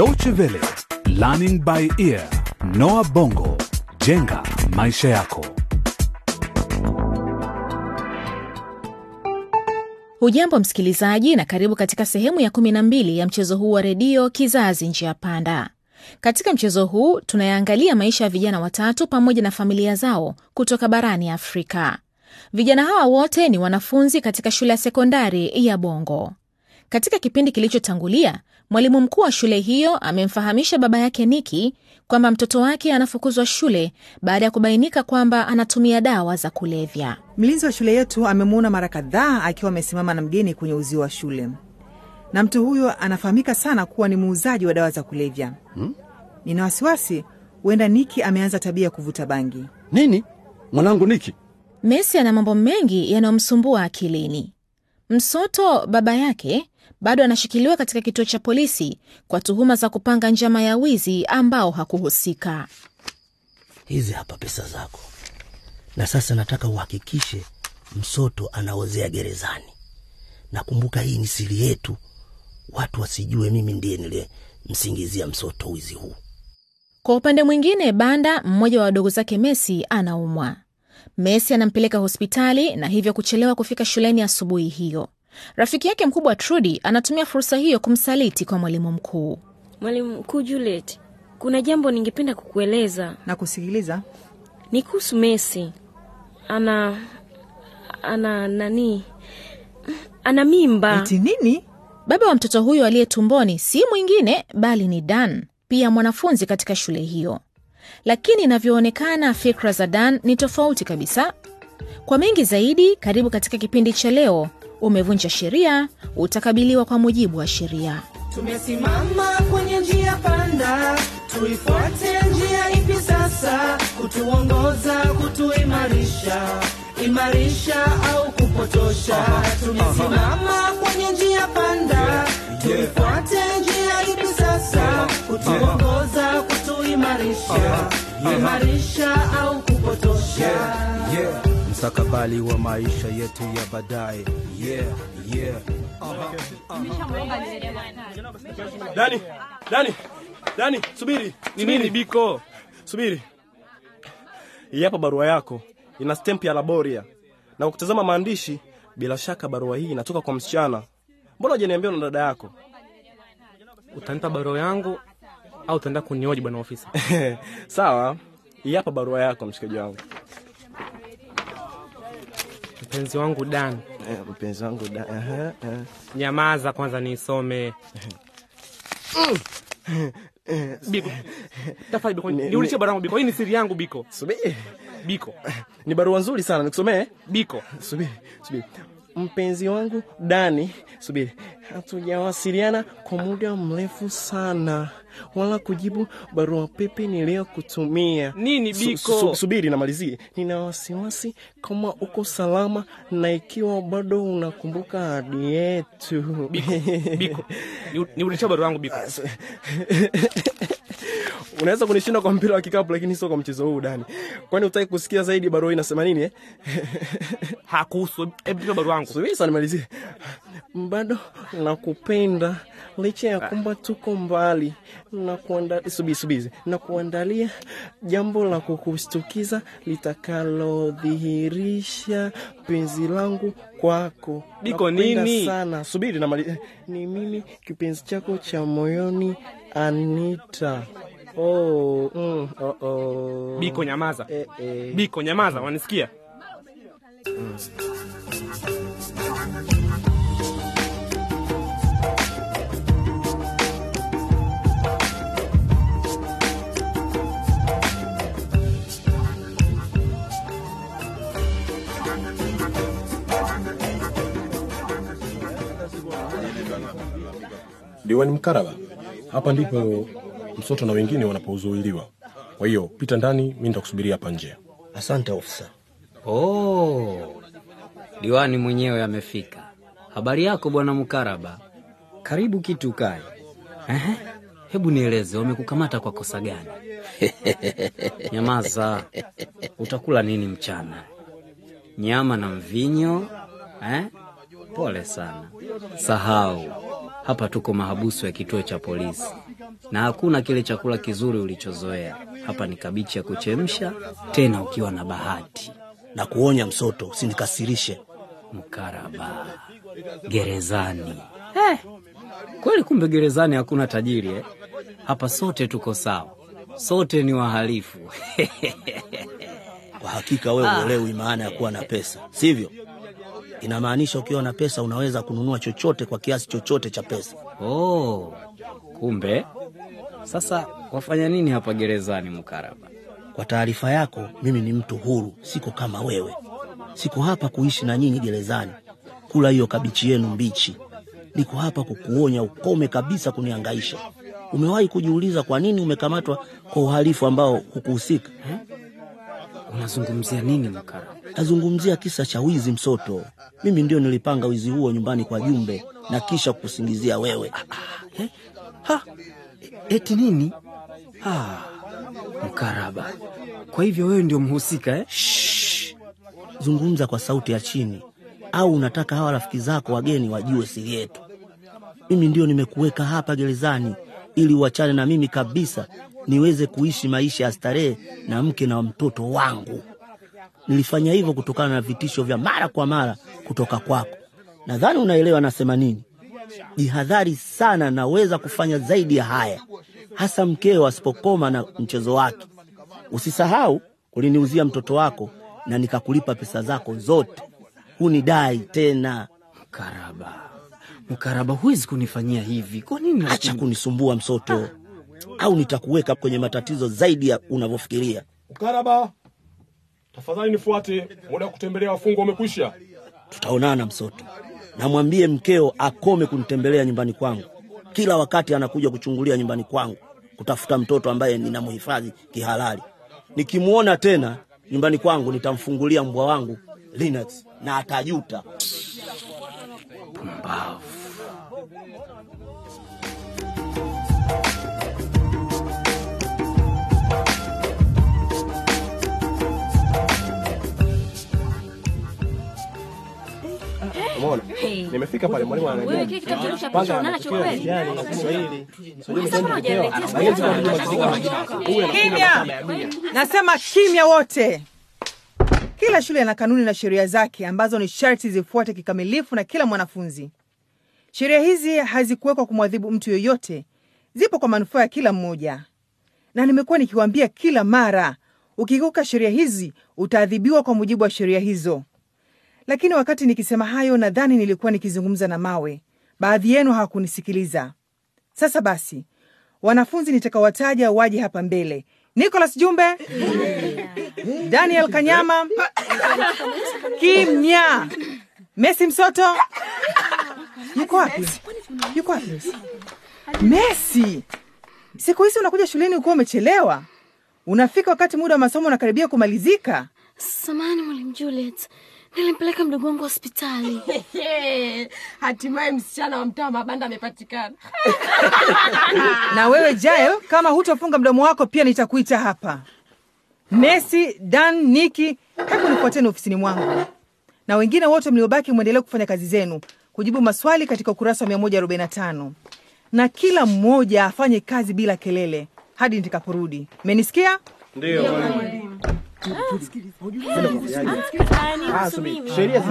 Deutsche Welle, Learning by Ear, Noah Bongo, jenga maisha yako. Hujambo msikilizaji, na karibu katika sehemu ya 12 ya mchezo huu wa redio Kizazi Njia Panda. Katika mchezo huu tunayaangalia maisha ya vijana watatu pamoja na familia zao kutoka barani Afrika. Vijana hawa wote ni wanafunzi katika shule ya sekondari ya Bongo. Katika kipindi kilichotangulia, mwalimu mkuu wa shule hiyo amemfahamisha baba yake Niki kwamba mtoto wake anafukuzwa shule baada ya kubainika kwamba anatumia dawa za kulevya. Mlinzi wa shule yetu amemwona mara kadhaa akiwa amesimama na mgeni kwenye uzio wa shule, na mtu huyo anafahamika sana kuwa ni muuzaji wa dawa za kulevya hmm? Nina wasiwasi huenda Niki ameanza tabia ya kuvuta bangi. Nini mwanangu Niki? Messi ana mambo mengi yanayomsumbua akilini. Msoto baba yake bado anashikiliwa katika kituo cha polisi kwa tuhuma za kupanga njama ya wizi ambao hakuhusika. Hizi hapa pesa zako, na sasa nataka uhakikishe msoto anaozea gerezani. Nakumbuka hii ni siri yetu, watu wasijue mimi ndiye nilimsingizia msoto wizi huu. Kwa upande mwingine, Banda, mmoja wa wadogo zake Messi, anaumwa. Messi anampeleka hospitali na hivyo kuchelewa kufika shuleni asubuhi hiyo. Rafiki yake mkubwa Trudi anatumia fursa hiyo kumsaliti kwa mwalimu mkuu. Mwalimu mkuu Juliet, kuna jambo ningependa kukueleza. Na kusikiliza Ni kuhusu Messi. Ana ana nani, ana mimba. eti nini? Baba wa mtoto huyo aliye tumboni si mwingine bali ni Dan, pia mwanafunzi katika shule hiyo. Lakini inavyoonekana fikra za Dan ni tofauti kabisa. Kwa mengi zaidi, karibu katika kipindi cha leo. Umevunja sheria, utakabiliwa kwa mujibu wa sheria. Tumesimama kwenye njia panda, tuifuate njia ipi sasa? Kutuongoza, kutuimarisha, imarisha au kupotosha? Tumesimama kwenye njia panda, tuifuate njia ipi sasa? Kutuongoza, kutuimarisha, imarisha au kupotosha? Yeah. Mstakabali wa maisha yetu ya baadaye yeah, yeah. Dani, Dani, Dani, subiri. Ni nini Biko? Subiri. Hii hapa barua yako ina stamp ya Laboria, na ukitazama maandishi, bila shaka barua hii inatoka kwa msichana. Mbona hujaniambia na dada yako? Utanipa barua yangu au utaenda kunioji bwana ofisa? Sawa, hii hapa barua yako, mshikaji wangu. Mpenzi wangu Dan, Eh, mpenzi wangu da, aha, aha. nyamaza kwanza nisome. Biko, tafadhali Biko, Ni- barua yangu Biko. Hii ni siri yangu Biko. Subiri. Biko, Ni barua nzuri sana, nikusomee. Biko. Subiri, subiri. Mpenzi wangu Dani, subiri, hatujawasiliana kwa muda mrefu sana, wala kujibu barua pepe niliyokutumia. Nini, Su- Biko? su- subiri, namalizie. Nina wasiwasi kama uko salama na ikiwa bado unakumbuka ahadi yetu. Biko, Biko. Ni, ni barua yangu Biko. Unaweza kunishinda kwa mpira wa kikapu, lakini sio kwa mchezo huu Dani. Kwani utaki kusikia zaidi barua inasema nini eh? Hakuhusu. Hebu barua yangu. Subiri sana nimalizie. Bado nakupenda licha ya kwamba tuko mbali na kuanda, subi, subi, na kuandalia jambo la kukushtukiza litakalodhihirisha penzi langu kwako. Biko, nini? sana. Subiri namalizia. Ni mimi kipenzi chako cha moyoni Anita. Oh, mm, oh, oh. Biko, nyamaza. Eh, eh. Biko, nyamaza, wanisikia? Diwani Mkaraba, hapa ndipo Msoto na wengine wanapozuiliwa. Kwa hiyo pita ndani, mi nitakusubiria hapa nje. Asante ofisa. Oh, diwani mwenyewe amefika. Habari yako bwana Mkaraba? Karibu kitu kae. Ehe, hebu nieleze, wamekukamata kwa kosa gani? Nyamaza, utakula nini mchana? Nyama na mvinyo eh? Pole sana, sahau hapa tuko mahabusu ya kituo cha polisi. na hakuna kile chakula kizuri ulichozoea hapa. Ni kabichi ya kuchemsha, tena ukiwa na bahati. Na kuonya Msoto, usinikasirishe. Mkaraba, gerezani eh, kweli? Kumbe gerezani hakuna tajiri eh? Hapa sote tuko sawa, sote ni wahalifu. Kwa hakika wewe uelewi maana ya kuwa na pesa, sivyo? Inamaanisha ukiwa na pesa unaweza kununua chochote kwa kiasi chochote cha pesa. Oh, kumbe sasa wafanya nini hapa gerezani, Mkaraba? Kwa taarifa yako, mimi ni mtu huru, siko kama wewe. Siko hapa kuishi na nyinyi gerezani kula hiyo kabichi yenu mbichi. Niko hapa kukuonya ukome kabisa kuniangaisha. Umewahi kujiuliza kwa nini umekamatwa kwa uhalifu ambao hukuhusika eh? Unazungumzia nini Mkaraba? Nazungumzia kisa cha wizi Msoto. Mimi ndio nilipanga wizi huo nyumbani kwa Jumbe na kisha kukusingizia wewe. Ah, ah, eh? ha, eti nini? Ah, Mkaraba, kwa hivyo wewe ndio mhusika eh? Shh, zungumza kwa sauti ya chini, au unataka hawa rafiki zako wageni wajue siri yetu? Mimi ndio nimekuweka hapa gerezani ili uachane na mimi kabisa, niweze kuishi maisha ya starehe na mke na mtoto wangu. Nilifanya hivyo kutokana na vitisho vya mara kwa mara kutoka kwako. Nadhani unaelewa nasema nini. Jihadhari sana, naweza kufanya zaidi ya haya, hasa mkeo asipokoma na mchezo wake. Usisahau uliniuzia mtoto wako na nikakulipa pesa zako zote, hunidai tena. Mkaraba, Mkaraba, huwezi kunifanyia hivi. Kwa nini? Acha kunisumbua Msoto, au nitakuweka kwenye matatizo zaidi ya unavyofikiria. Mkaraba, tafadhali nifuate, muda wa kutembelea wafungwa umekwisha. Tutaonana Msoto, namwambie mkeo akome kunitembelea nyumbani kwangu. Kila wakati anakuja kuchungulia nyumbani kwangu kutafuta mtoto ambaye ninamhifadhi kihalali. Nikimwona tena nyumbani kwangu, nitamfungulia mbwa wangu Linux na atajuta. Pumbavu. Umeona? Nimefika pale mwalimu ananiambia. Panga kweli? Kiswahili. Kimya! Nasema kimya wote. Kila shule ina kanuni na sheria zake ambazo ni sharti zifuate kikamilifu na kila mwanafunzi. Sheria hizi hazikuwekwa kumwadhibu mtu yoyote, zipo kwa manufaa ya kila mmoja. Na nimekuwa nikiwaambia kila mara, ukikiuka sheria hizi utaadhibiwa kwa mujibu wa sheria hizo. Lakini wakati nikisema hayo, nadhani nilikuwa nikizungumza na mawe. Baadhi yenu hawakunisikiliza. Sasa basi, wanafunzi nitakawataja waje hapa mbele: Nicholas Jumbe, Daniel Kanyama, kimya. Messi Msoto, yuko wapi? Yuko wapi? Messi, siku hizi unakuja shuleni ukiwa umechelewa, unafika wakati muda wa masomo unakaribia kumalizika. Samahani mwalimu Juliet, nilimpeleka mdogo wangu hospitali. Hatimaye msichana wa mtaa mabanda amepatikana. na wewe Jayo, kama hutofunga mdomo wako pia nitakuita hapa. Messi, Dan, Niki, hebu nifuateni ofisini mwangu, na wengine wote mliobaki mwendelee kufanya kazi zenu, kujibu maswali katika ukurasa wa 145 na kila mmoja afanye kazi bila kelele hadi nitakaporudi. Menisikia? Ndio. Sheria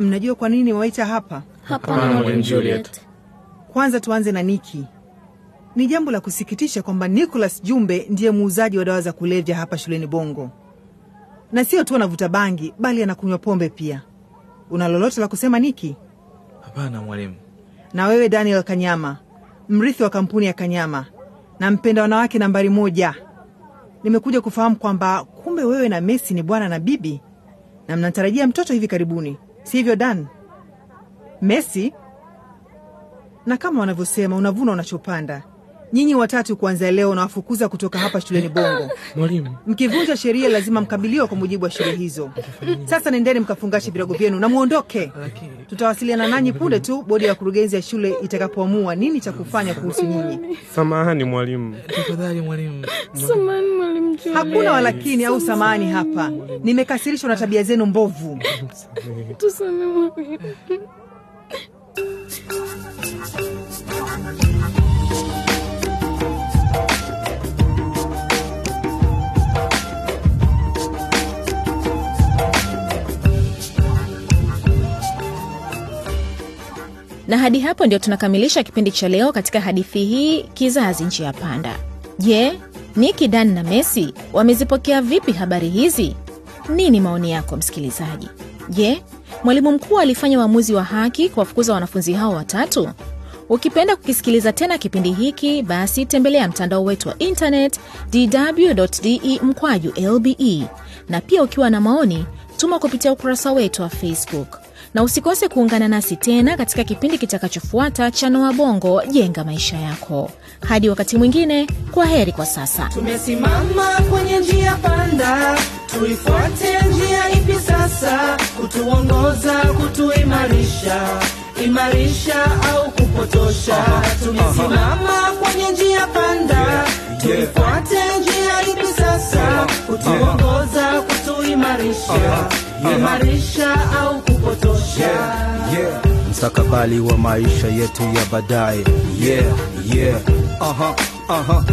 Mnajua kwa nini waita hapa? Hapana mwalimu Juliet. Kwanza tuanze na Niki. Ni jambo la kusikitisha kwamba Nicholas Jumbe ndiye muuzaji wa dawa za kulevya hapa shuleni Bongo, na sio tu anavuta bangi, bali anakunywa pombe pia. Una lolote la kusema Niki? Hapana mwalimu. Na wewe Daniel Kanyama, mrithi wa kampuni ya Kanyama na mpenda wanawake nambari moja, nimekuja kufahamu kwamba kumbe wewe na Messi ni bwana na bibi na mnatarajia mtoto hivi karibuni, sivyo Dan? Messi, na kama wanavyosema unavuna unachopanda. nyinyi watatu kuanzia leo nawafukuza kutoka hapa shuleni Bongo. Mwalimu, Mkivunja sheria lazima mkabiliwe kwa mujibu wa sheria hizo. Sasa nendeni mkafungashe virago vyenu na muondoke. Tutawasiliana nanyi punde tu bodi ya wakurugenzi ya shule itakapoamua nini cha kufanya kuhusu nyinyi. samahani mwalimu. Tafadhali mwalimu. Samahani mwalimu Hakuna walakini au samahani hapa. Nimekasirishwa na tabia zenu mbovu. Tusamehe mwalimu. Na hadi hapo ndio tunakamilisha kipindi cha leo katika hadithi hii kizazi nchi ya panda. Je niki dan na messi wamezipokea vipi habari hizi? Nini maoni yako msikilizaji? Je mwalimu mkuu alifanya uamuzi wa haki kuwafukuza wanafunzi hao watatu? Ukipenda kukisikiliza tena kipindi hiki basi tembelea mtandao wetu wa intanet dw.de mkwaju lbe na pia ukiwa na maoni tuma kupitia ukurasa wetu wa facebook na usikose kuungana nasi tena katika kipindi kitakachofuata cha noa bongo jenga maisha yako. Hadi wakati mwingine kwa heri kwa sasa. Tumesimama kwenye njia panda tuifuate njia ipi sasa kutuongoza kutuimarisha imarisha au kupotosha. Tumesimama kwenye njia panda tuifuate njia ipi sasa kutuongoza kutuimarisha imarisha au kupotosha mstakabali wa maisha yetu ya baadaye yeah, yeah. Aha, aha.